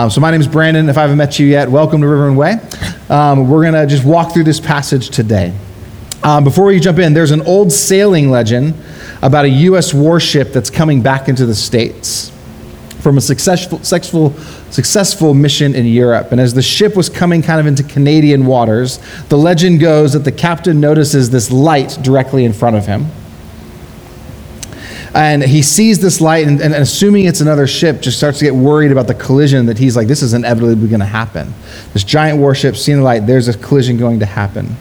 Um, so, my name is Brandon. If I haven't met you yet, welcome to River and Way. Um, we're going to just walk through this passage today. Um, before we jump in, there's an old sailing legend about a U.S. warship that's coming back into the States from a successful, successful, successful mission in Europe. And as the ship was coming kind of into Canadian waters, the legend goes that the captain notices this light directly in front of him. And he sees this light, and, and, assuming it's another ship, just starts to get worried about the collision that he's like, this is inevitably going to happen. This giant warship, seeing the light, there's a collision going to happen.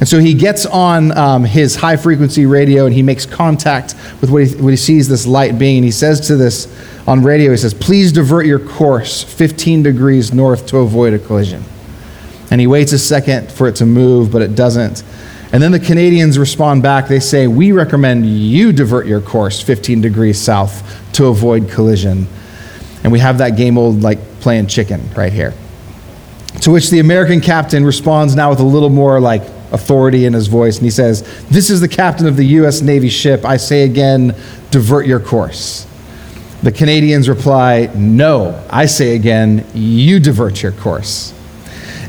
And so he gets on um, his high frequency radio and he makes contact with what he, what he sees this light being. And he says to this on radio, he says, Please divert your course 15 degrees north to avoid a collision. And he waits a second for it to move, but it doesn't. And then the Canadians respond back. They say, We recommend you divert your course 15 degrees south to avoid collision. And we have that game old like playing chicken right here. To which the American captain responds now with a little more like authority in his voice. And he says, This is the captain of the U.S. Navy ship. I say again, divert your course. The Canadians reply, No. I say again, you divert your course.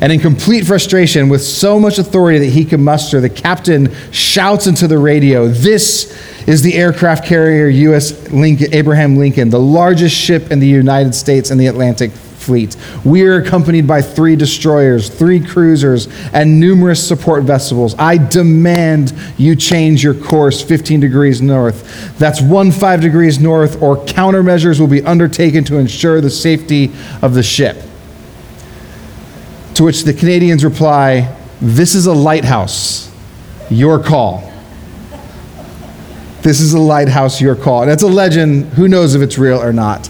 And in complete frustration, with so much authority that he can muster, the captain shouts into the radio This is the aircraft carrier U.S. Lincoln, Abraham Lincoln, the largest ship in the United States in the Atlantic fleet. We are accompanied by three destroyers, three cruisers, and numerous support vessels. I demand you change your course 15 degrees north. That's one five degrees north, or countermeasures will be undertaken to ensure the safety of the ship. To which the Canadians reply, This is a lighthouse. Your call. This is a lighthouse, your call. And it's a legend. Who knows if it's real or not?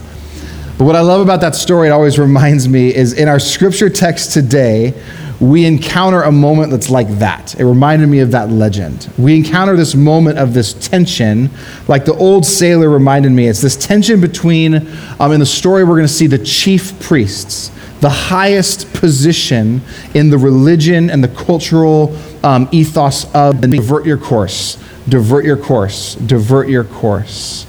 But what I love about that story, it always reminds me, is in our scripture text today, we encounter a moment that's like that. It reminded me of that legend. We encounter this moment of this tension, like the old sailor reminded me. It's this tension between, um, in the story, we're going to see the chief priests the highest position in the religion and the cultural um, ethos of the divert your course, divert your course, divert your course.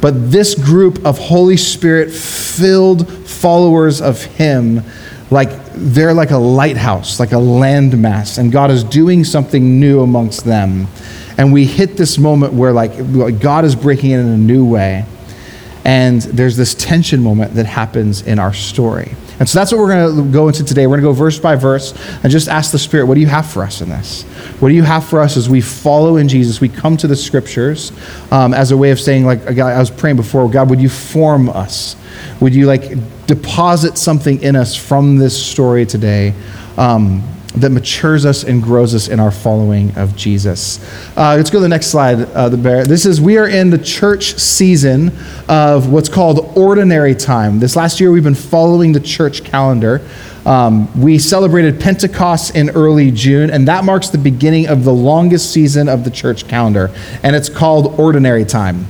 But this group of Holy Spirit filled followers of Him, like they're like a lighthouse, like a landmass, and God is doing something new amongst them. And we hit this moment where like God is breaking in in a new way. And there's this tension moment that happens in our story. And so that's what we're going to go into today. We're going to go verse by verse and just ask the Spirit, what do you have for us in this? What do you have for us as we follow in Jesus? We come to the scriptures um, as a way of saying, like I was praying before, God, would you form us? Would you like deposit something in us from this story today? Um, that matures us and grows us in our following of Jesus. Uh, let's go to the next slide, uh, the bear. This is, we are in the church season of what's called ordinary time. This last year, we've been following the church calendar. Um, we celebrated Pentecost in early June, and that marks the beginning of the longest season of the church calendar. And it's called ordinary time.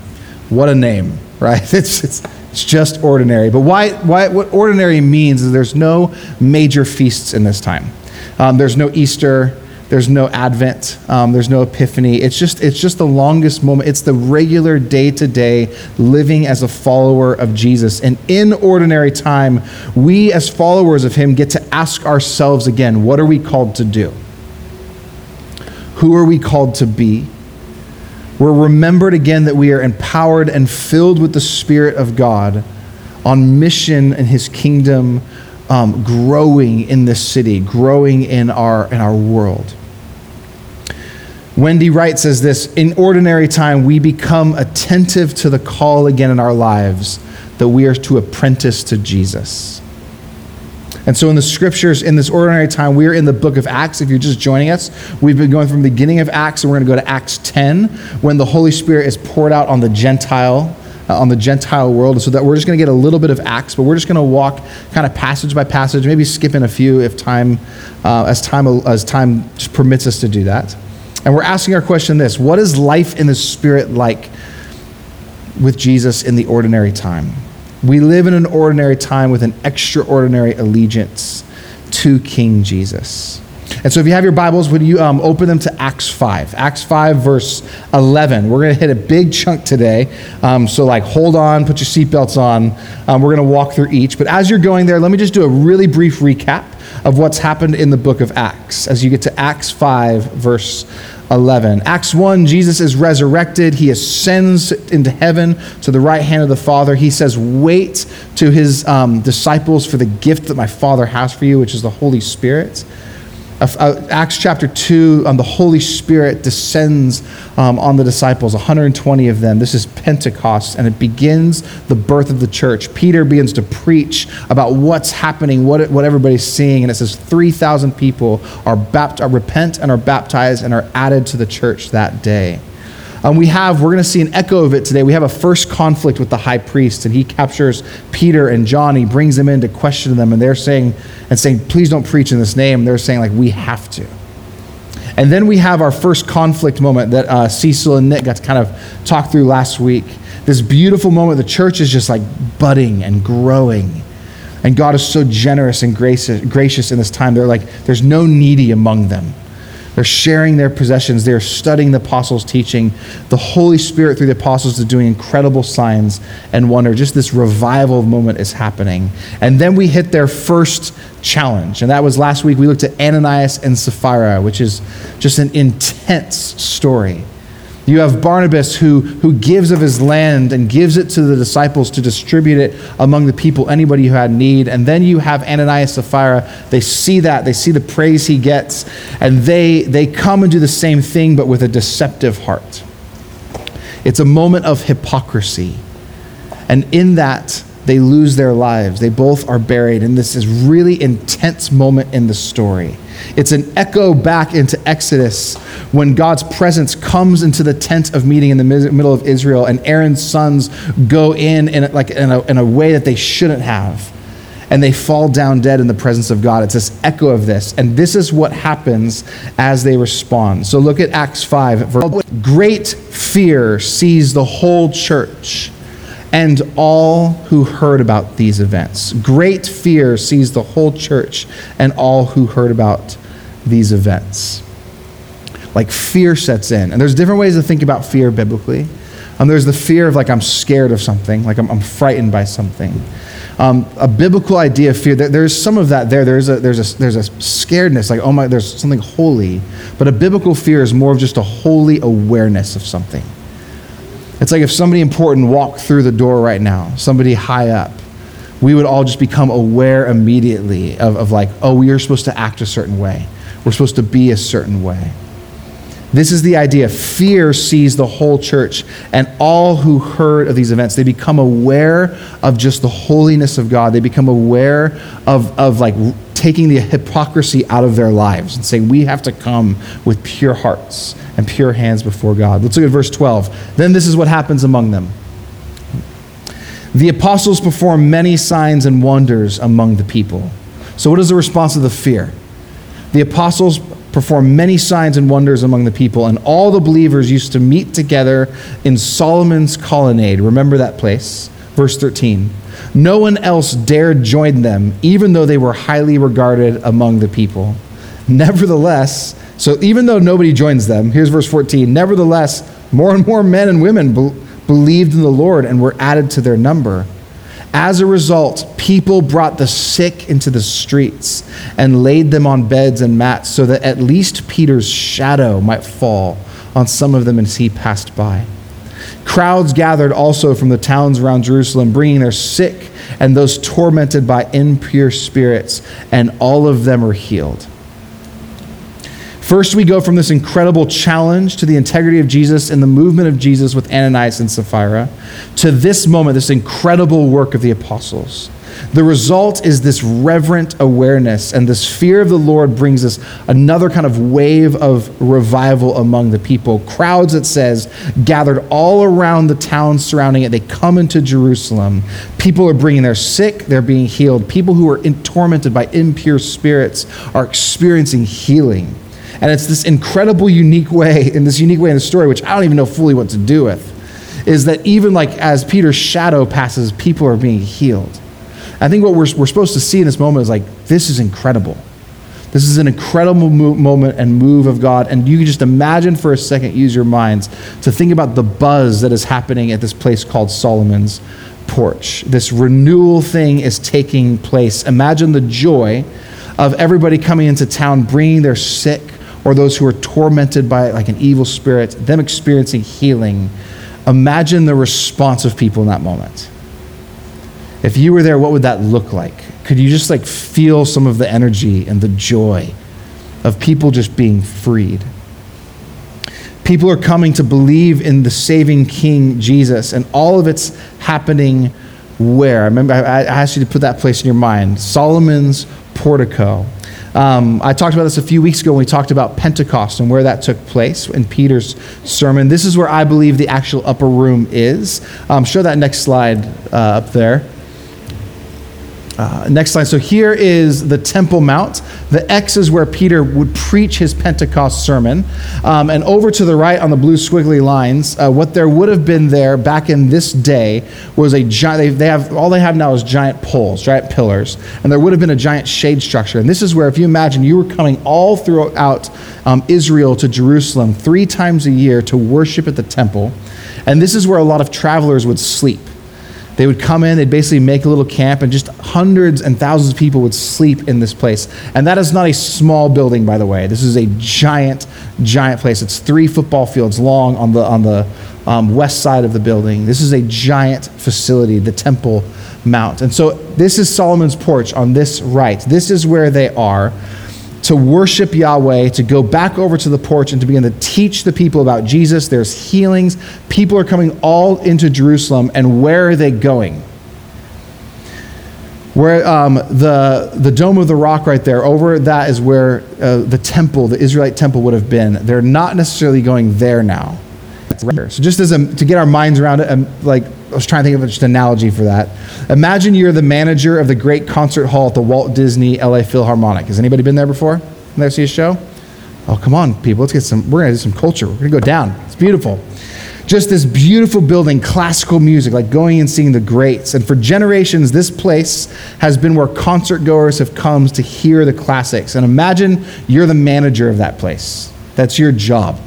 What a name, right? It's, it's, it's just ordinary. But why, why, what ordinary means is there's no major feasts in this time. Um, there's no Easter. There's no Advent. Um, there's no Epiphany. It's just, it's just the longest moment. It's the regular day to day living as a follower of Jesus. And in ordinary time, we as followers of Him get to ask ourselves again what are we called to do? Who are we called to be? We're remembered again that we are empowered and filled with the Spirit of God on mission in His kingdom um, growing in this city, growing in our, in our world. Wendy Wright says this In ordinary time, we become attentive to the call again in our lives that we are to apprentice to Jesus. And so, in the scriptures, in this ordinary time, we are in the book of Acts. If you're just joining us, we've been going from the beginning of Acts, and we're going to go to Acts 10, when the Holy Spirit is poured out on the Gentile uh, on the Gentile world. So that we're just going to get a little bit of Acts, but we're just going to walk kind of passage by passage, maybe skip in a few if time, uh, as time as time just permits us to do that. And we're asking our question this: What is life in the Spirit like with Jesus in the ordinary time? We live in an ordinary time with an extraordinary allegiance to King Jesus. And so if you have your Bibles, would you um, open them to Acts 5? Acts 5, verse 11. We're going to hit a big chunk today. Um, so, like, hold on, put your seatbelts on. Um, we're going to walk through each. But as you're going there, let me just do a really brief recap of what's happened in the book of Acts as you get to Acts 5, verse 11. Acts 1, Jesus is resurrected. He ascends into heaven to the right hand of the Father. He says, Wait to his um, disciples for the gift that my Father has for you, which is the Holy Spirit. Uh, Acts chapter 2, um, the Holy Spirit descends um, on the disciples, 120 of them. This is Pentecost, and it begins the birth of the church. Peter begins to preach about what's happening, what, what everybody's seeing, and it says 3,000 people are, bapt- are repent and are baptized and are added to the church that day. Um, we have, we're going to see an echo of it today. We have a first conflict with the high priest, and he captures Peter and John. He brings them in to question them, and they're saying, and saying, please don't preach in this name. They're saying, like, we have to. And then we have our first conflict moment that uh, Cecil and Nick got to kind of talk through last week. This beautiful moment, the church is just like budding and growing. And God is so generous and gracious, gracious in this time. They're like, there's no needy among them. They're sharing their possessions. They're studying the apostles' teaching. The Holy Spirit, through the apostles, is doing incredible signs and wonder. Just this revival moment is happening. And then we hit their first challenge. And that was last week. We looked at Ananias and Sapphira, which is just an intense story. You have Barnabas who, who gives of his land and gives it to the disciples to distribute it among the people, anybody who had need. And then you have Ananias and Sapphira. They see that, they see the praise he gets, and they, they come and do the same thing, but with a deceptive heart. It's a moment of hypocrisy. And in that, they lose their lives. They both are buried And this is really intense moment in the story. It's an echo back into Exodus when God's presence comes into the tent of meeting in the middle of Israel, and Aaron's sons go in in, like, in, a, in a way that they shouldn't have. And they fall down dead in the presence of God. It's this echo of this. And this is what happens as they respond. So look at Acts 5. Great fear sees the whole church and all who heard about these events. Great fear seized the whole church and all who heard about these events. Like fear sets in. And there's different ways to think about fear biblically. Um, there's the fear of like I'm scared of something, like I'm, I'm frightened by something. Um, a biblical idea of fear, there, there's some of that there. There's a, there's, a, there's a scaredness, like, oh my, there's something holy. But a biblical fear is more of just a holy awareness of something. It's like if somebody important walked through the door right now, somebody high up, we would all just become aware immediately of, of like, oh, we are supposed to act a certain way. We're supposed to be a certain way. This is the idea. Fear sees the whole church and all who heard of these events. They become aware of just the holiness of God. They become aware of, of like taking the hypocrisy out of their lives and saying, we have to come with pure hearts and pure hands before God. Let's look at verse 12. Then this is what happens among them. The apostles perform many signs and wonders among the people. So, what is the response of the fear? The apostles perform many signs and wonders among the people, and all the believers used to meet together in Solomon's colonnade. Remember that place? Verse 13. No one else dared join them, even though they were highly regarded among the people. Nevertheless, so even though nobody joins them, here's verse 14. Nevertheless, more and more men and women be- believed in the Lord and were added to their number. As a result, people brought the sick into the streets and laid them on beds and mats so that at least Peter's shadow might fall on some of them as he passed by. Crowds gathered also from the towns around Jerusalem, bringing their sick and those tormented by impure spirits, and all of them were healed. First, we go from this incredible challenge to the integrity of Jesus and the movement of Jesus with Ananias and Sapphira to this moment, this incredible work of the apostles. The result is this reverent awareness, and this fear of the Lord brings us another kind of wave of revival among the people. Crowds, it says, gathered all around the town surrounding it. They come into Jerusalem. People are bringing their sick, they're being healed. People who are in, tormented by impure spirits are experiencing healing. And it's this incredible, unique way, in this unique way in the story, which I don't even know fully what to do with, is that even like as Peter's shadow passes, people are being healed. I think what we're, we're supposed to see in this moment is like, this is incredible. This is an incredible mo- moment and move of God. And you can just imagine for a second, use your minds to think about the buzz that is happening at this place called Solomon's porch. This renewal thing is taking place. Imagine the joy of everybody coming into town, bringing their sick or those who are tormented by like an evil spirit, them experiencing healing. Imagine the response of people in that moment. If you were there, what would that look like? Could you just like feel some of the energy and the joy of people just being freed? People are coming to believe in the saving King Jesus, and all of it's happening where? I remember I asked you to put that place in your mind Solomon's portico. Um, I talked about this a few weeks ago when we talked about Pentecost and where that took place in Peter's sermon. This is where I believe the actual upper room is. Um, show that next slide uh, up there. Uh, next slide. So here is the Temple Mount. The X is where Peter would preach his Pentecost sermon. Um, and over to the right on the blue squiggly lines, uh, what there would have been there back in this day was a giant, they, they, have, all they have now is giant poles, giant pillars. And there would have been a giant shade structure. And this is where, if you imagine, you were coming all throughout um, Israel to Jerusalem three times a year to worship at the temple. And this is where a lot of travelers would sleep. They would come in, they'd basically make a little camp, and just hundreds and thousands of people would sleep in this place. And that is not a small building, by the way. This is a giant, giant place. It's three football fields long on the, on the um, west side of the building. This is a giant facility, the Temple Mount. And so this is Solomon's porch on this right. This is where they are to worship Yahweh, to go back over to the porch and to begin to teach the people about Jesus. There's healings. People are coming all into Jerusalem. And where are they going? Where um, the, the Dome of the Rock right there, over that is where uh, the temple, the Israelite temple, would have been. They're not necessarily going there now. So just as a, to get our minds around it, um, like was trying to think of just an analogy for that. Imagine you're the manager of the great concert hall at the Walt Disney LA Philharmonic. Has anybody been there before? Never see a show? Oh, come on, people. Let's get some. We're gonna do some culture. We're gonna go down. It's beautiful. Just this beautiful building, classical music, like going and seeing the greats. And for generations, this place has been where concert goers have come to hear the classics. And imagine you're the manager of that place. That's your job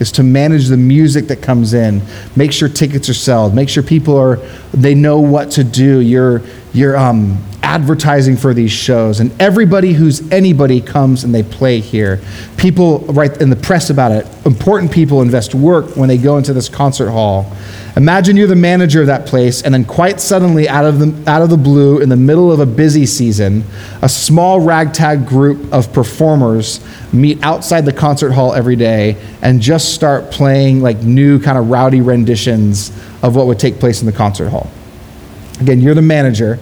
is to manage the music that comes in, make sure tickets are sold, make sure people are they know what to do. You're you're um, advertising for these shows, and everybody who's anybody comes and they play here. People write in the press about it. Important people invest work when they go into this concert hall. Imagine you're the manager of that place, and then quite suddenly, out of the out of the blue, in the middle of a busy season, a small ragtag group of performers meet outside the concert hall every day and just start playing like new kind of rowdy renditions of what would take place in the concert hall. Again, you're the manager,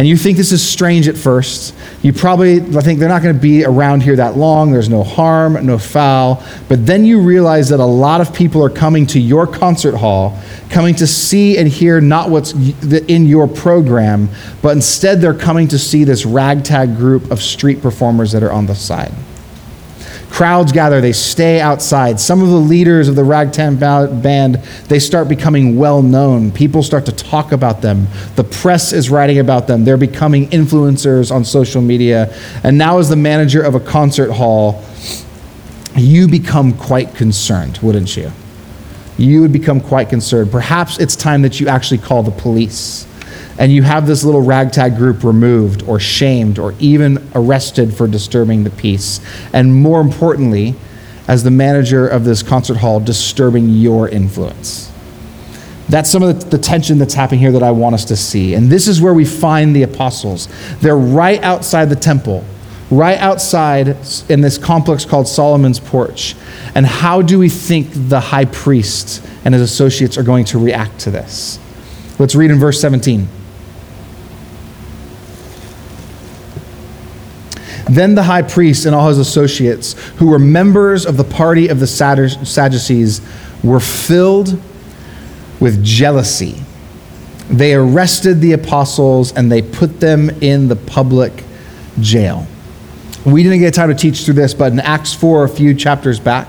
and you think this is strange at first. You probably think they're not going to be around here that long. There's no harm, no foul. But then you realize that a lot of people are coming to your concert hall, coming to see and hear not what's in your program, but instead they're coming to see this ragtag group of street performers that are on the side. Crowds gather, they stay outside. Some of the leaders of the ragtag band, they start becoming well known. People start to talk about them. The press is writing about them. They're becoming influencers on social media. And now, as the manager of a concert hall, you become quite concerned, wouldn't you? You would become quite concerned. Perhaps it's time that you actually call the police and you have this little ragtag group removed or shamed or even arrested for disturbing the peace. And more importantly, as the manager of this concert hall, disturbing your influence. That's some of the, the, tension that's happening here that I want us to see. And this is where we find the apostles. They're right outside the temple, right outside in this complex called Solomon's Porch. And how do we think the high priest and his associates are going to react to this? Let's read in verse 17. Then the high priest and all his associates, who were members of the party of the Sadducees, were filled with jealousy. They arrested the apostles and they put them in the public jail. We didn't get time to teach through this, but in Acts 4, a few chapters back,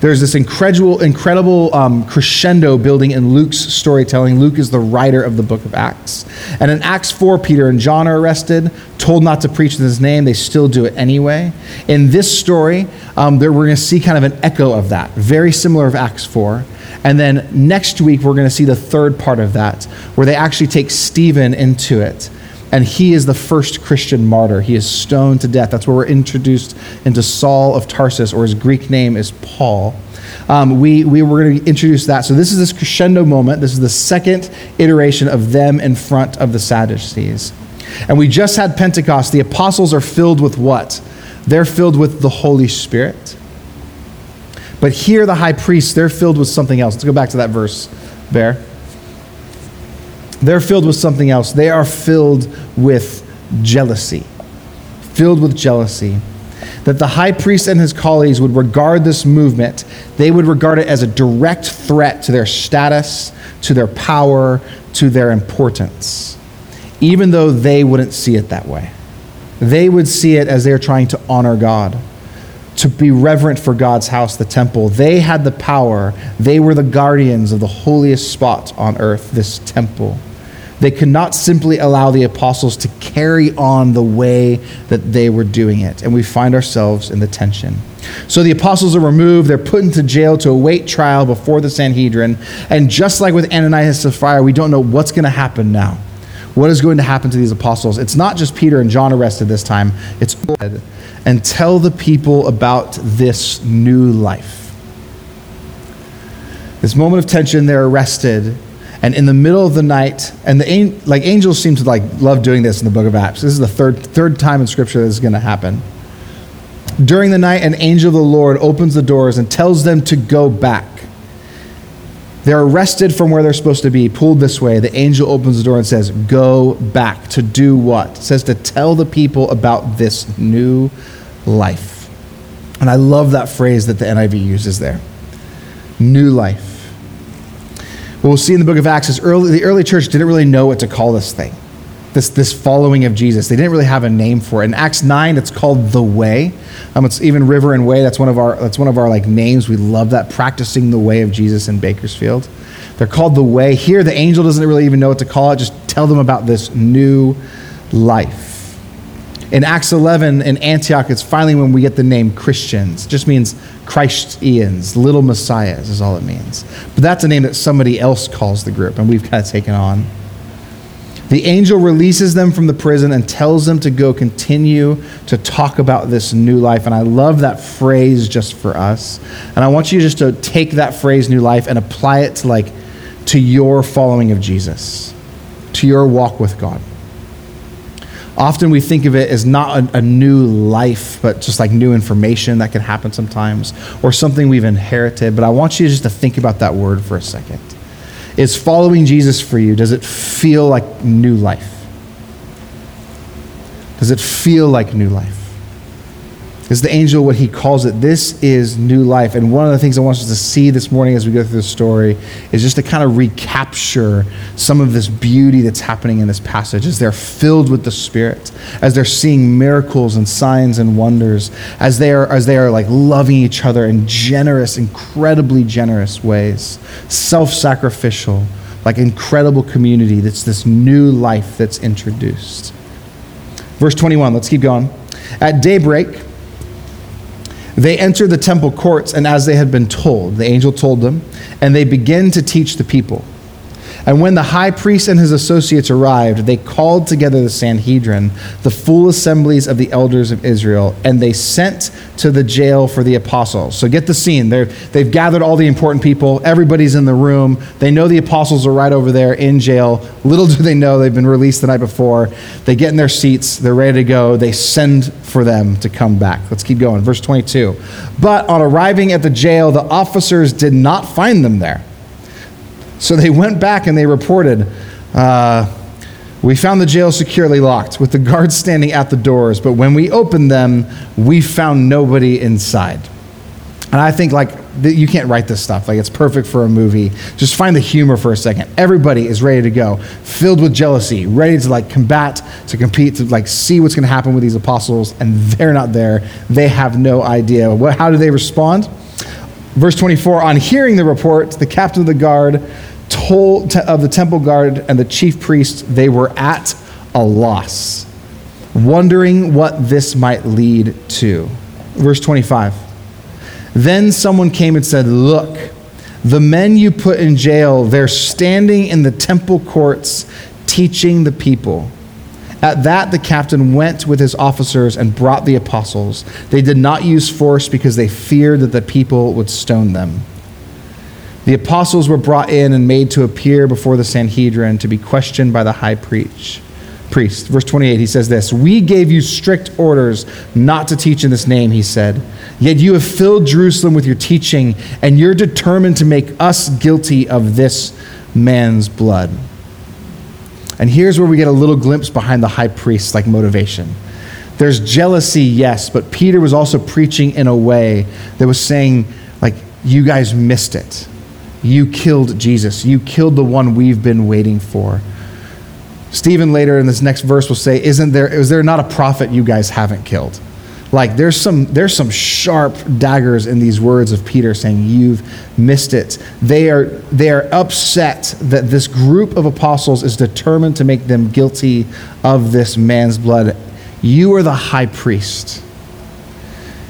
There's this incredible, incredible um, crescendo building in Luke's storytelling. Luke is the writer of the book of Acts. And in Acts 4, Peter and John are arrested, told not to preach in his name. They still do it anyway. In this story, um, there, we're going to see kind of an echo of that, very similar of Acts 4. And then next week, we're going to see the third part of that, where they actually take Stephen into it and he is the first Christian martyr. He is stoned to death. That's where we're introduced into Saul of Tarsus, or his Greek name is Paul. Um, we, we were going to introduce that. So, this is this crescendo moment. This is the second iteration of them in front of the Sadducees. And we just had Pentecost. The apostles are filled with what? They're filled with the Holy Spirit. But here, the high priests, they're filled with something else. Let's go back to that verse, Bear. They're filled with something else. They are filled with jealousy. Filled with jealousy. That the high priest and his colleagues would regard this movement, they would regard it as a direct threat to their status, to their power, to their importance, even though they wouldn't see it that way. They would see it as they're trying to honor God, to be reverent for God's house, the temple. They had the power, they were the guardians of the holiest spot on earth, this temple. They could not simply allow the apostles to carry on the way that they were doing it. And we find ourselves in the tension. So the apostles are removed. They're put into jail to await trial before the Sanhedrin. And just like with Ananias and Sapphira, we don't know what's going to happen now. What is going to happen to these apostles? It's not just Peter and John arrested this time, it's and tell the people about this new life. This moment of tension, they're arrested and in the middle of the night, and the like angels seem to like love doing this in the book of Acts. This is the third third time in scripture this is going to happen. During the night, an angel of the Lord opens the doors and tells them to go back. They're arrested from where they're supposed to be, pulled this way. The angel opens the door and says, Go back. To do what? It says to tell the people about this new life. And I love that phrase that the NIV uses there new life. We'll see in the book of Acts is early, the early church didn't really know what to call this thing, this, this following of Jesus. They didn't really have a name for it. In Acts 9, it's called the way. Um, it's even River and Way. That's one of our, that's one of our like names. We love that, practicing the way of Jesus in Bakersfield. They're called the way. Here, the angel doesn't really even know what to call it. Just tell them about this new life. In Acts 11 in Antioch, it's finally when we get the name Christians. It just means Christians, little messiahs is all it means. But that's a name that somebody else calls the group, and we've kind of taken on. The angel releases them from the prison and tells them to go continue to talk about this new life. And I love that phrase just for us. And I want you just to take that phrase, new life, and apply it to like to your following of Jesus, to your walk with God. Often we think of it as not a, a, new life, but just like new information that can happen sometimes, or something we've inherited. But I want you just to think about that word for a second. Is following Jesus for you, does it feel like new life? Does it feel like new life? Is the angel what he calls it. This is new life. And one of the things i want us to see this morning as we go through the story is just to kind of recapture some of this beauty that's happening in this passage as they're filled with the spirit as they're seeing miracles and signs and wonders as they are as they are like loving each other in generous incredibly generous ways self-sacrificial like incredible community that's this new life that's introduced. Verse 21 let's keep going. At daybreak they enter the temple courts, and as they had been told, the angel told them, and they begin to teach the people. And when the high priest and his associates arrived, they called together the Sanhedrin, the full assemblies of the elders of Israel, and they sent to the jail for the apostles. So get the scene. they they've gathered all the important people. Everybody's in the room. They know the apostles are right over there in jail. Little do they know they've been released the night before. They get in their seats. They're ready to go. They send for them to come back. Let's keep going. Verse 22. But on arriving at the jail, the officers did not find them there. So they went back and they reported, uh, We found the jail securely locked, with the guards standing at the doors, but when we opened them, we found nobody inside. And I think, like, you can't write this stuff. Like, it's perfect for a movie. Just find the humor for a second. Everybody is ready to go, filled with jealousy, ready to, like, combat, to compete, to, like, see what's going to happen with these apostles, and they're not there. They have no idea. What, how do they respond? Verse 24 On hearing the report, the captain of the guard told of the temple guard and the chief priest they were at a loss, wondering what this might lead to. Verse 25. Then someone came and said, Look, the men you put in jail, they're standing in the temple courts teaching the people. At that, the captain went with his officers and brought the apostles. They did not use force because they feared that the people would stone them. The apostles were brought in and made to appear before the Sanhedrin to be questioned by the high priest. Priest. Verse 28, he says this We gave you strict orders not to teach in this name, he said. Yet you have filled Jerusalem with your teaching, and you're determined to make us guilty of this man's blood. And here's where we get a little glimpse behind the high priest's like motivation. There's jealousy, yes, but Peter was also preaching in a way that was saying, like, you guys missed it. You killed Jesus. You killed the one we've been waiting for. Stephen later in this next verse will say, Isn't there, is there not a prophet you guys haven't killed? Like there's some there's some sharp daggers in these words of Peter saying you've missed it. They are they are upset that this group of apostles is determined to make them guilty of this man's blood. You are the high priest.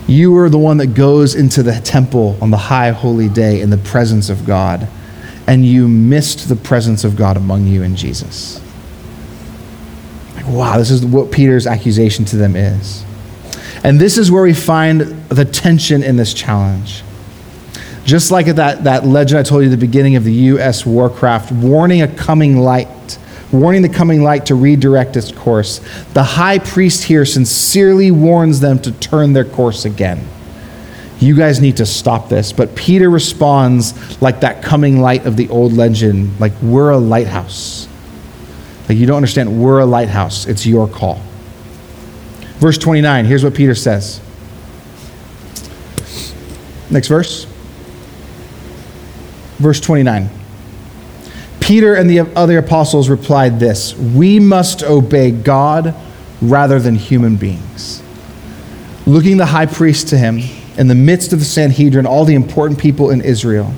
You are the one that goes into the temple on the high holy day in the presence of God, and you missed the presence of God among you in Jesus. Like, wow, this is what Peter's accusation to them is. And this is where we find the tension in this challenge. Just like that, that legend I told you at the beginning of the U.S. Warcraft, warning a coming light, warning the coming light to redirect its course, the high priest here sincerely warns them to turn their course again. You guys need to stop this. But Peter responds like that coming light of the old legend, like, we're a lighthouse. Like, you don't understand, we're a lighthouse. It's your call. Verse 29, here's what Peter says. Next verse. Verse 29. Peter and the other apostles replied this We must obey God rather than human beings. Looking the high priest to him in the midst of the Sanhedrin, all the important people in Israel,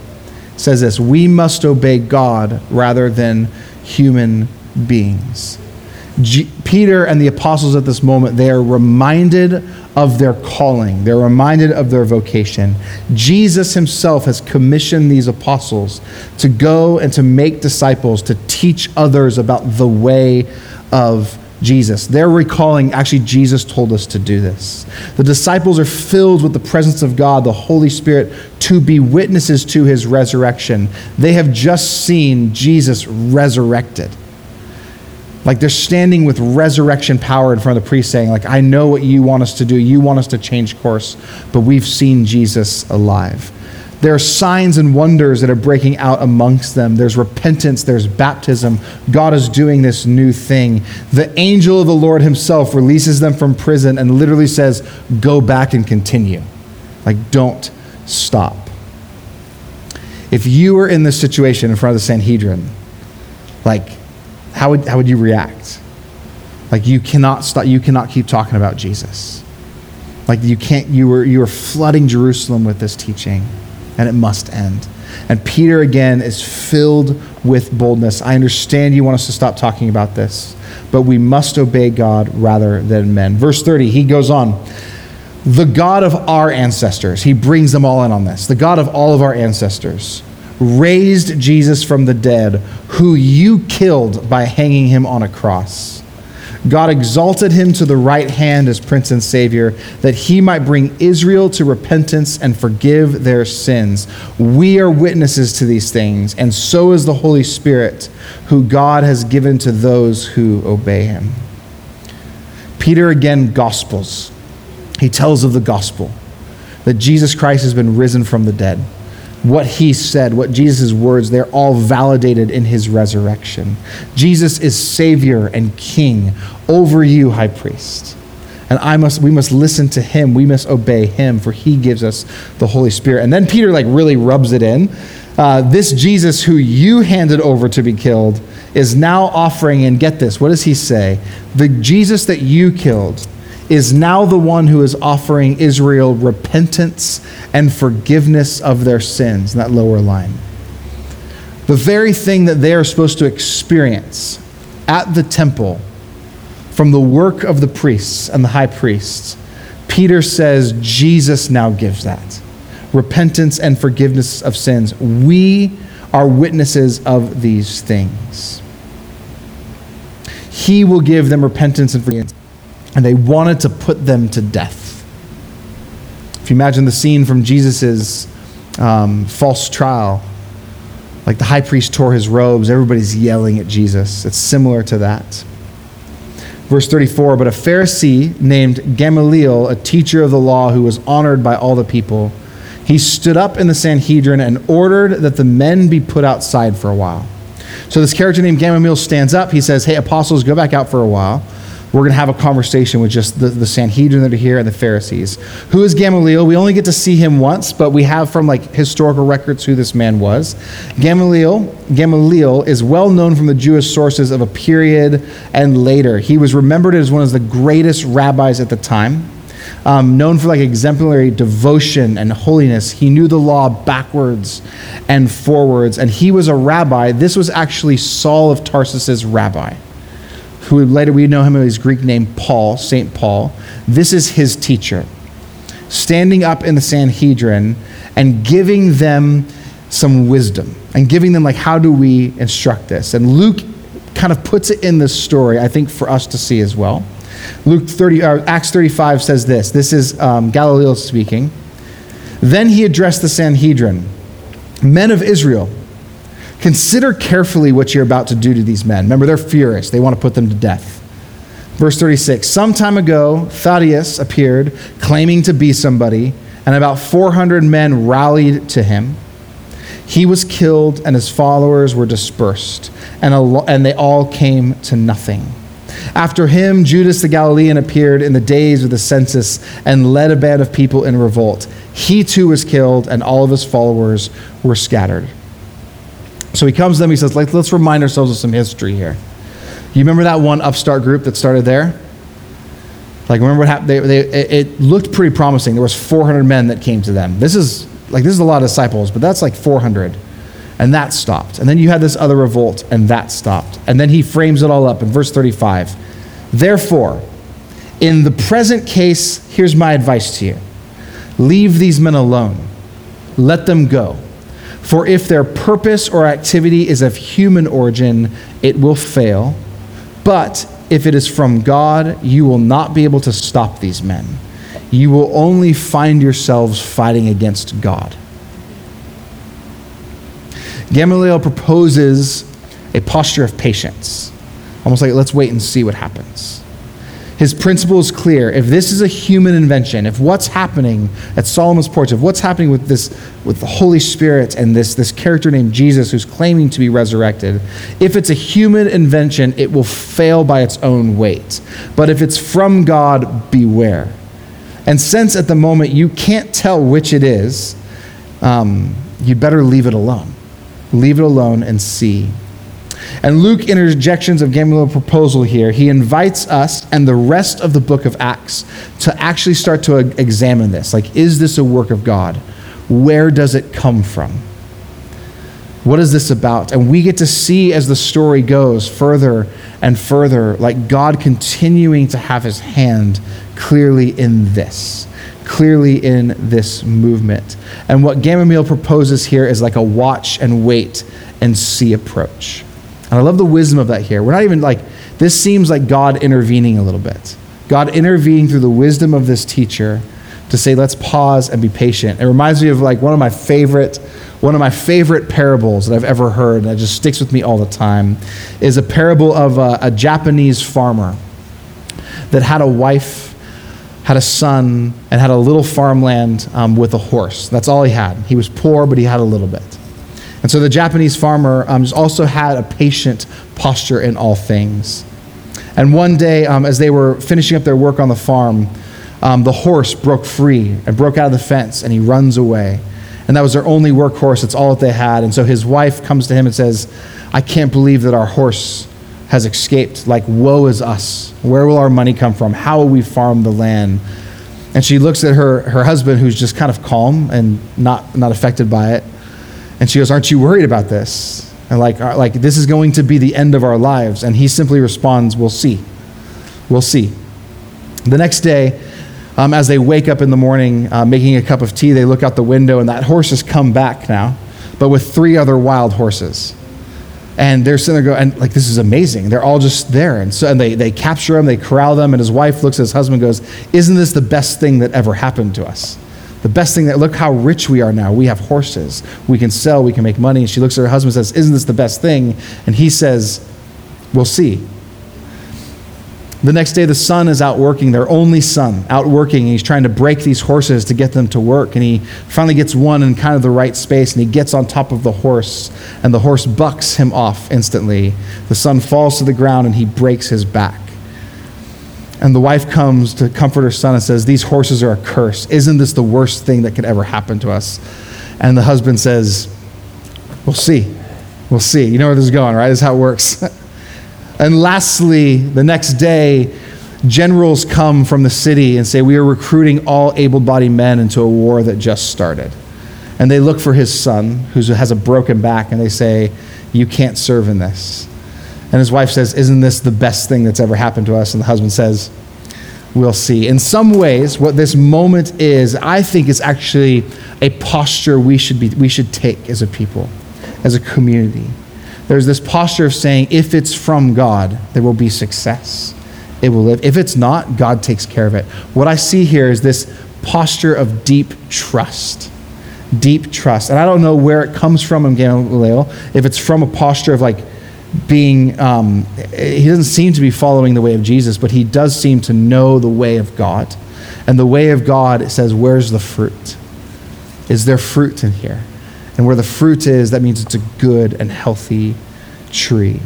says this We must obey God rather than human beings. G- Peter and the apostles at this moment, they are reminded of their calling. They're reminded of their vocation. Jesus himself has commissioned these apostles to go and to make disciples, to teach others about the way of Jesus. They're recalling, actually, Jesus told us to do this. The disciples are filled with the presence of God, the Holy Spirit, to be witnesses to his resurrection. They have just seen Jesus resurrected. Like they're standing with resurrection power in front of the priest saying, like, I know what you want us to do. You want us to change course, but we've seen Jesus alive. There are signs and wonders that are breaking out amongst them. There's repentance, there's baptism. God is doing this new thing. The angel of the Lord himself releases them from prison and literally says, Go back and continue. Like, don't stop. If you were in this situation in front of the Sanhedrin, like, how would, how would you react? Like you cannot stop, you cannot keep talking about Jesus. Like you can't, you were, you were flooding Jerusalem with this teaching, and it must end. And Peter again is filled with boldness. I understand you want us to stop talking about this, but we must obey God rather than men. Verse 30, he goes on. The God of our ancestors, he brings them all in on this. The God of all of our ancestors raised Jesus from the dead, who you killed by hanging him on a cross. God exalted him to the right hand as Prince and Savior, that he might bring Israel to repentance and forgive their sins. We are witnesses to these things, and so is the Holy Spirit, who God has given to those who obey him. Peter again gospels. He tells of the gospel that Jesus Christ has been risen from the dead what he said, what Jesus' words, they're all validated in his resurrection. Jesus is Savior and King over you, high priest. And I must, we must listen to him. We must obey him, for he gives us the Holy Spirit. And then Peter like really rubs it in. Uh, this Jesus who you handed over to be killed is now offering, and get this, what does he say? The Jesus that you killed is now the one who is offering Israel repentance and forgiveness of their sins, that lower line. The very thing that they are supposed to experience at the temple from the work of the priests and the high priests, Peter says Jesus now gives that repentance and forgiveness of sins. We are witnesses of these things. He will give them repentance and forgiveness. And they wanted to put them to death. If you imagine the scene from Jesus' um, false trial, like the high priest tore his robes, everybody's yelling at Jesus. It's similar to that. Verse 34 But a Pharisee named Gamaliel, a teacher of the law who was honored by all the people, he stood up in the Sanhedrin and ordered that the men be put outside for a while. So this character named Gamaliel stands up. He says, Hey, apostles, go back out for a while. We're going to have a conversation with just the, the Sanhedrin that are here and the Pharisees. Who is Gamaliel? We only get to see him once, but we have from like historical records who this man was. Gamaliel, Gamaliel is well known from the Jewish sources of a period and later. He was remembered as one of the greatest rabbis at the time um, known for like exemplary devotion and holiness. He knew the law backwards and forwards, and he was a rabbi. This was actually Saul of Tarsus's rabbi, who later we know him as his Greek name Paul, Saint Paul. This is his teacher, standing up in the Sanhedrin and giving them some wisdom and giving them like how do we instruct this and luke kind of puts it in this story i think for us to see as well Luke 30, or Acts 35 says this. This is um, Gamaliel speaking. Then he addressed the Sanhedrin Men of Israel, consider carefully what you're about to do to these men. Remember, they're furious, they want to put them to death. Verse 36 Some time ago, Theudas appeared claiming to be somebody, and about 400 men rallied to him. He was killed, and his followers were dispersed, and, and they all came to nothing. After him, Judas the Galilean appeared in the days of the census and led a band of people in revolt. He too was killed, and all of his followers were scattered. So he comes to them, he says, Like, Let's remind ourselves of some history here. You remember that one upstart group that started there? Like, remember what happened? They, they, it looked pretty promising. There was 400 men that came to them. This is like this is a lot of disciples, but that's like 400 and that stopped. And then you had this other revolt, and that stopped. And then he frames it all up in verse 35. Therefore, in the present case, here's my advice to you leave these men alone, let them go. For if their purpose or activity is of human origin, it will fail. But if it is from God, you will not be able to stop these men. You will only find yourselves fighting against God. Gamaliel proposes a posture of patience, almost like let's wait and see what happens. His principle is clear. If this is a human invention, if what's happening at Solomon's porch, if what's happening with this, with the Holy Spirit and this, this character named Jesus who's claiming to be resurrected, if it's a human invention, it will fail by its own weight. But if it's from God, beware. And since at the moment you can't tell which it is, um, you better leave it alone. Leave it alone and see. And Luke interjections of Gamaliel's proposal here. He invites us and the rest of the book of Acts to actually start to examine this. Like, is this a work of God? Where does it come from? What is this about? And we get to see as the story goes further and further, like God continuing to have his hand clearly in this clearly in this movement. And what Gamaliel proposes here is like a watch and wait and see approach. And I love the wisdom of that here. We're not even like, this seems like God intervening a little bit. God intervening through the wisdom of this teacher to say, let's pause and be patient. It reminds me of like one of my favorite, one of my favorite parables that I've ever heard, and that just sticks with me all the time, is a parable of a, a Japanese farmer that had a wife had a son, and had a little farmland um, with a horse. That's all he had. He was poor, but he had a little bit. And so the Japanese farmer um, also had a patient posture in all things. And one day, um, as they were finishing up their work on the farm, um, the horse broke free and broke out of the fence, and he runs away. And that was their only workhorse. It's all that they had. And so his wife comes to him and says, I can't believe that our horse has escaped. Like, woe is us. Where will our money come from? How will we farm the land? And she looks at her, her husband, who's just kind of calm and not, not affected by it. And she goes, Aren't you worried about this? And like, uh, like, this is going to be the end of our lives. And he simply responds, We'll see. We'll see. The next day, um, as they wake up in the morning uh, making a cup of tea, they look out the window, and that horse has come back now, but with three other wild horses. And they're sitting there going, and like, this is amazing. They're all just there. And so and they, they capture him, they corral them, and his wife looks at his husband and goes, Isn't this the best thing that ever happened to us? The best thing that, look how rich we are now. We have horses. We can sell, we can make money. And she looks at her husband and says, Isn't this the best thing? And he says, We'll see. The next day, the son is out working, their only son, out working. He's trying to break these horses to get them to work. And he finally gets one in kind of the right space, and he gets on top of the horse, and the horse bucks him off instantly. The son falls to the ground, and he breaks his back. And the wife comes to comfort her son and says, These horses are a curse. Isn't this the worst thing that could ever happen to us? And the husband says, We'll see. We'll see. You know where this is going, right? This is how it works. And lastly, the next day, generals come from the city and say, We are recruiting all able bodied men into a war that just started. And they look for his son, who has a broken back, and they say, You can't serve in this. And his wife says, Isn't this the best thing that's ever happened to us? And the husband says, We'll see. In some ways, what this moment is, I think, is actually a posture we should, be, we should take as a people, as a community there's this posture of saying, if it's from God, there will be success. It will live. If it's not, God takes care of it. What I see here is this posture of deep trust. Deep trust. And I don't know where it comes from in Gamaliel, if it's from a posture of like being, um, he doesn't seem to be following the way of Jesus, but he does seem to know the way of God. And the way of God says, where's the fruit? Is there fruit in here? And where the fruit is, that means it's a good and healthy tree.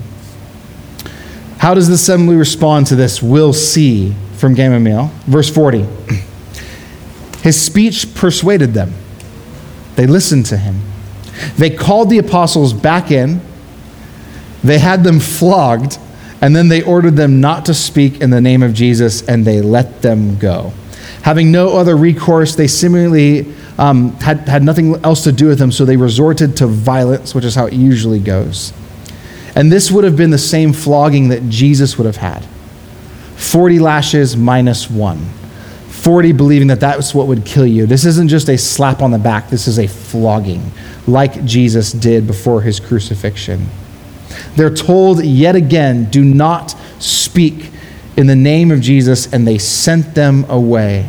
How does the assembly respond to this? We'll see from Gamaliel. Verse 40. His speech persuaded them. They listened to him. They called the apostles back in. They had them flogged, and then they ordered them not to speak in the name of Jesus, and they let them go. Having no other recourse, they seemingly um, had, had nothing else to do with them, so they resorted to violence, which is how it usually goes. And this would have been the same flogging that Jesus would have had 40 lashes minus one. 40 believing that that's what would kill you. This isn't just a slap on the back, this is a flogging, like Jesus did before his crucifixion. They're told yet again, do not speak in the name of Jesus, and they sent them away.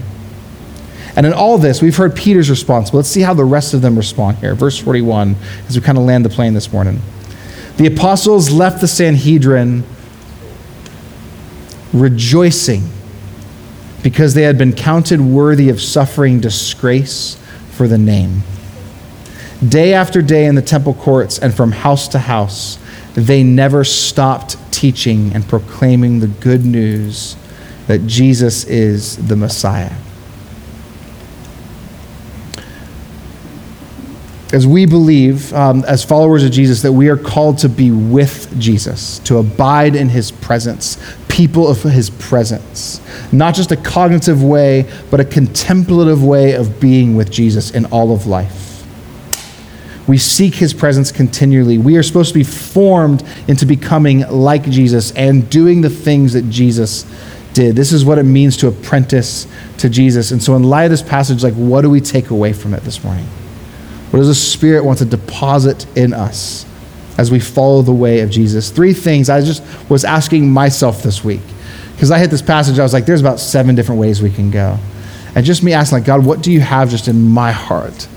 And in all this, we've heard Peter's response, but let's see how the rest of them respond here. Verse 41, as we kind of land the plane this morning. The apostles left the Sanhedrin rejoicing because they had been counted worthy of suffering disgrace for the name. Day after day in the temple courts and from house to house, they never stopped teaching and proclaiming the good news that Jesus is the Messiah. as we believe, um, as followers of Jesus, that we are called to be with Jesus, to abide in his presence, people of his presence. Not just a cognitive way, but a contemplative way of being with Jesus in all of life. We seek his presence continually. We are supposed to be formed into becoming like Jesus and doing the things that Jesus did. This is what it means to apprentice to Jesus. And so, in light of this passage, like, what do we take away from it this morning? What does the Spirit want to deposit in us as we follow the way of Jesus? Three things I just was asking myself this week. Because I hit this passage, I was like, there's about seven different ways we can go. And just me asking, like, God, what do you have just in my heart?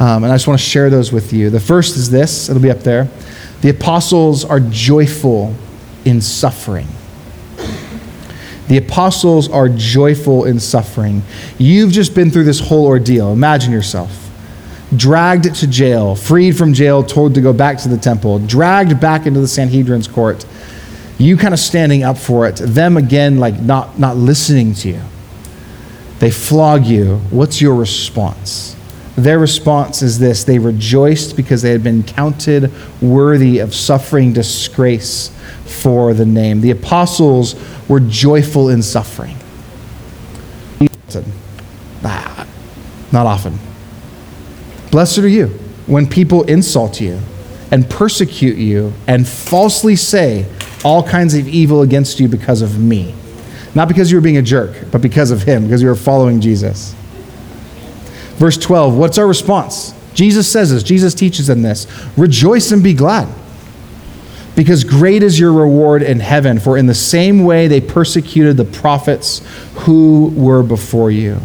Um, and I just want to share those with you. The first is this, it'll be up there. The apostles are joyful in suffering. The apostles are joyful in suffering. You've just been through this whole ordeal. Imagine yourself dragged to jail, freed from jail, told to go back to the temple, dragged back into the Sanhedrin's court. You kind of standing up for it, them again, like not, not listening to you. They flog you. What's your response? Their response is this they rejoiced because they had been counted worthy of suffering disgrace for the name. The apostles were joyful in suffering. Ah, not often. Blessed are you when people insult you and persecute you and falsely say all kinds of evil against you because of me. Not because you were being a jerk, but because of him, because you were following Jesus. Verse 12, what's our response? Jesus says this, Jesus teaches in this rejoice and be glad. Because great is your reward in heaven, for in the same way they persecuted the prophets who were before you.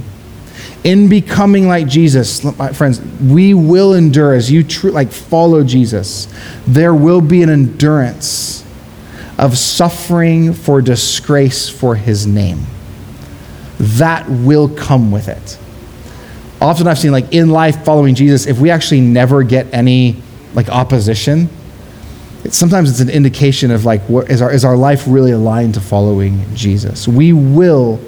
In becoming like Jesus, my friends, we will endure as you tr- like follow Jesus. There will be an endurance of suffering for disgrace for his name. That will come with it. Often I've seen like in life following Jesus, if we actually never get any like opposition, it, sometimes it's an indication of like what is our is our life really aligned to following Jesus. We will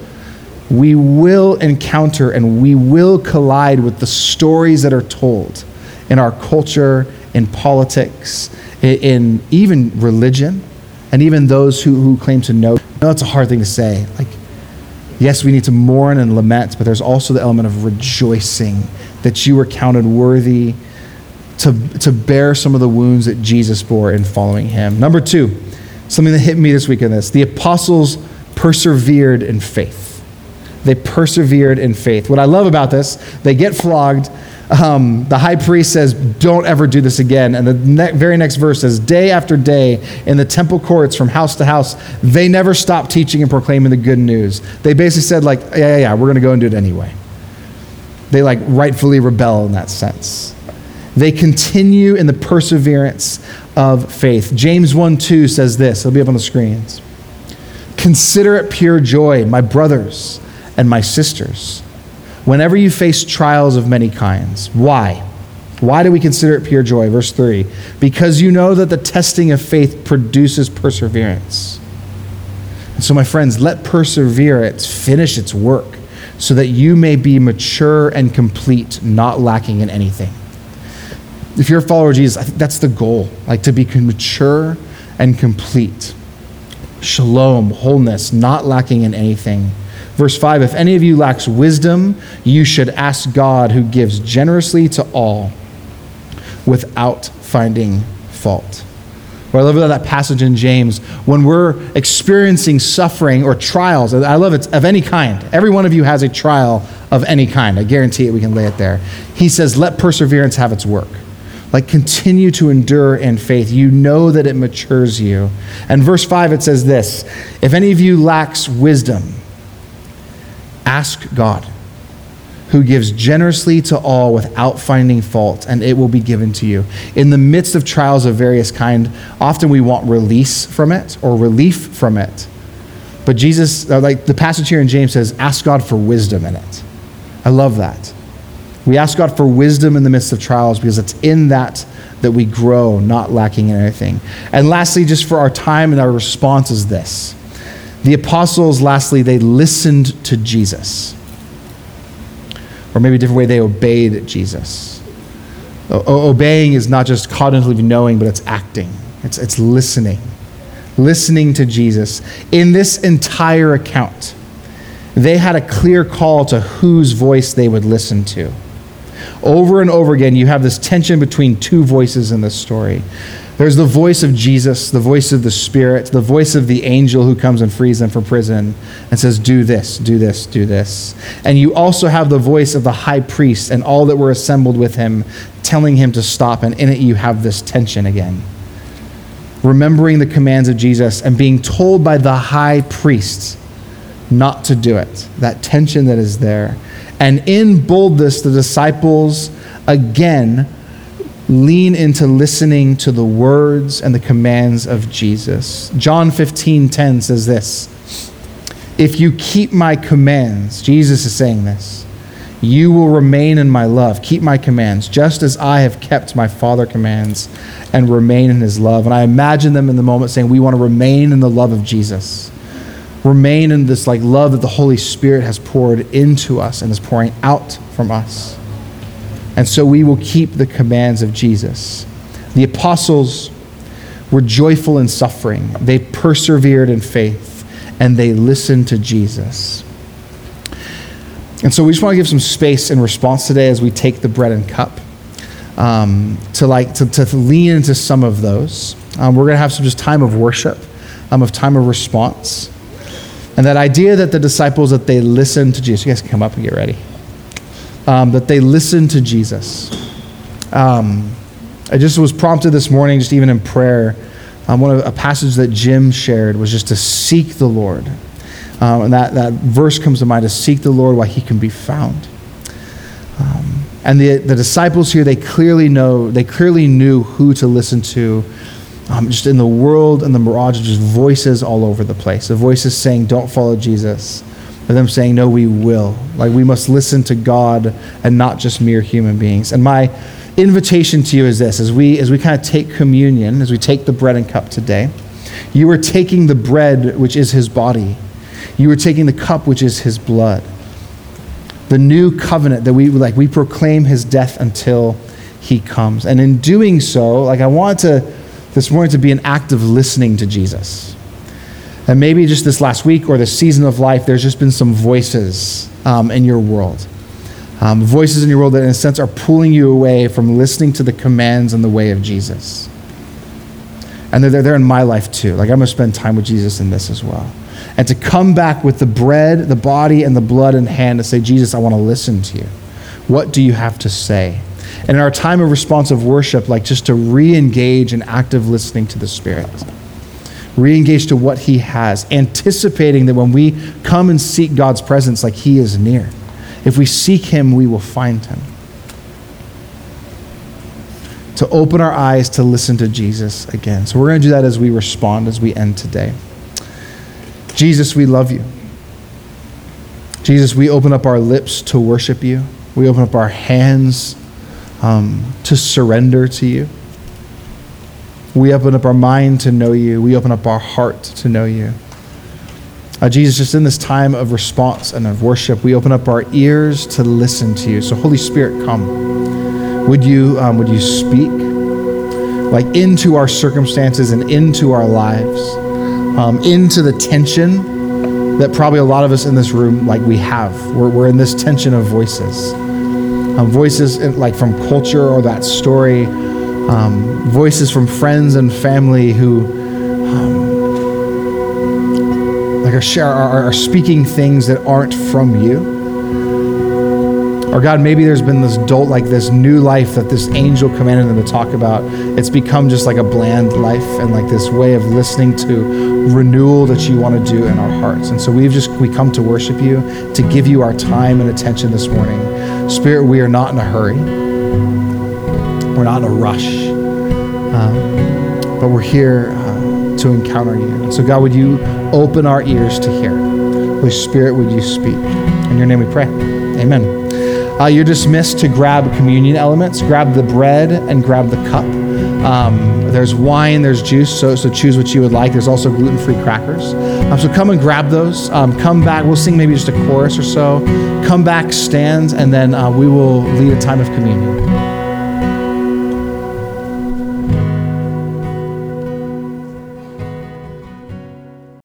we will encounter and we will collide with the stories that are told in our culture, in politics, in, in even religion and even those who, who claim to know. I know it's a hard thing to say. Like, yes, we need to mourn and lament, but there's also the element of rejoicing that you were counted worthy to, to bear some of the wounds that Jesus bore in following him. Number two, something that hit me this week in this the apostles persevered in faith. They persevered in faith. What I love about this, they get flogged um, the high priest says, Don't ever do this again. And the ne- very next verse says, Day after day in the temple courts from house to house, they never stopped teaching and proclaiming the good news. They basically said, like, yeah, yeah, yeah, we're going to go and do it anyway. They like rightfully rebel in that sense. They continue in the perseverance of faith. James 1 2 says this, it'll be up on the screens. Consider it pure joy, my brothers and my sisters whenever you face trials of many kinds. Why? Why do we consider it pure joy? Verse 3 Because you know that the testing of faith produces perseverance. And so, my friends, let perseverance finish its work so that you may be mature and complete, not lacking in anything. If you're a follower of Jesus, I think that's the goal, like to be mature and complete. Shalom, wholeness, not lacking in anything. Verse 5 If any of you lacks wisdom, you should ask God who gives generously to all without finding fault. What I love about that passage in James, when we're experiencing suffering or trials, I love it of any kind. Every one of you has a trial of any kind. I guarantee it, we can lay it there. He says, let perseverance have its work. Like continue to endure in faith. You know that it matures you. And verse 5, it says this If any of you lacks wisdom, Ask God, who gives generously to all without finding fault, and it will be given to you. In the midst of trials of various kind, often we want release from it or relief from it. But Jesus, uh, like the passage here in James says, ask God for wisdom in it. I love that. We ask God for wisdom in the midst of trials because it's in that that we grow, not lacking in anything. And lastly, just for our time and our response is this the apostles, lastly, they listened to Jesus. Or maybe a different way, they obeyed Jesus. O- obeying is not just cognitively knowing, but it's acting, it's, it's listening. Listening to Jesus. In this entire account, they had a clear call to whose voice they would listen to. Over and over again, you have this tension between two voices in this story there's the voice of Jesus, the voice of the Spirit, the voice of the angel who comes and frees them from prison and says, Do this, do this, do this. And you also have the voice of the high priest and all that were assembled with him telling him to stop. And in it, you have this tension again. Remembering the commands of Jesus and being told by the high priest not to do it. That tension that is there. And in boldness, the disciples again lean into listening to the words and the commands of Jesus. John 15:10 says this. If you keep my commands, Jesus is saying this, you will remain in my love. Keep my commands, just as I have kept my Father commands and remain in his love. And I imagine them in the moment saying, We want to remain in the love of Jesus. Remain in this like love that the Holy Spirit has poured into us and is pouring out from us. And so we will keep the commands of Jesus. The apostles were joyful in suffering, they persevered in faith, and they listened to Jesus. And so we just want to give some space in response today as we take the bread and cup um, to like to, to lean into some of those. Um, we're going to have some just time of worship, um, of time of response. And that idea that the disciples, that they listen to Jesus. You guys can come up and get ready. Um, that they listen to Jesus. Um, I just was prompted this morning, just even in prayer, um, one of a passage that Jim shared was just to seek the Lord. Um, and that, that verse comes to mind to seek the Lord while he can be found. Um, and the, the disciples here, they clearly know, they clearly knew who to listen to um, just in the world and the mirage just voices all over the place. The voices saying, don't follow Jesus. And them saying, no, we will. Like we must listen to God and not just mere human beings. And my invitation to you is this as we, as we kind of take communion, as we take the bread and cup today, you are taking the bread, which is his body. You are taking the cup, which is his blood. The new covenant that we like, we proclaim his death until he comes. And in doing so, like I want to this morning to be an act of listening to Jesus. And maybe just this last week or this season of life, there's just been some voices um, in your world. Um, voices in your world that, in a sense, are pulling you away from listening to the commands and the way of Jesus. And they're, they're in my life too. Like, I'm going to spend time with Jesus in this as well. And to come back with the bread, the body, and the blood in hand to say, Jesus, I want to listen to you. What do you have to say? And in our time of responsive worship, like just to re engage in active listening to the Spirit, re engage to what He has, anticipating that when we come and seek God's presence, like He is near. If we seek Him, we will find Him. To open our eyes to listen to Jesus again. So we're going to do that as we respond, as we end today. Jesus, we love you. Jesus, we open up our lips to worship you. We open up our hands um, to surrender to you. We open up our mind to know you. We open up our heart to know you. Uh, Jesus, just in this time of response and of worship, we open up our ears to listen to you. So, Holy Spirit, come. Would you, um, would you speak like into our circumstances and into our lives, um, into the tension that probably a lot of us in this room like we have. We're, we're in this tension of voices um, voices in, like from culture or that story, um, voices from friends and family who um, like are, share, are, are speaking things that aren't from you. Or God, maybe there's been this dolt, like this new life that this angel commanded them to talk about. It's become just like a bland life and like this way of listening to renewal that you want to do in our hearts. And so we've just we come to worship you, to give you our time and attention this morning. Spirit, we are not in a hurry. We're not in a rush. Um, but we're here uh, to encounter you. So, God, would you open our ears to hear? Holy Spirit, would you speak? In your name we pray. Amen. Uh, you're dismissed to grab communion elements. Grab the bread and grab the cup. Um, there's wine, there's juice, so, so choose what you would like. There's also gluten free crackers. Um, so come and grab those. Um, come back. We'll sing maybe just a chorus or so. Come back, stand, and then uh, we will lead a time of communion.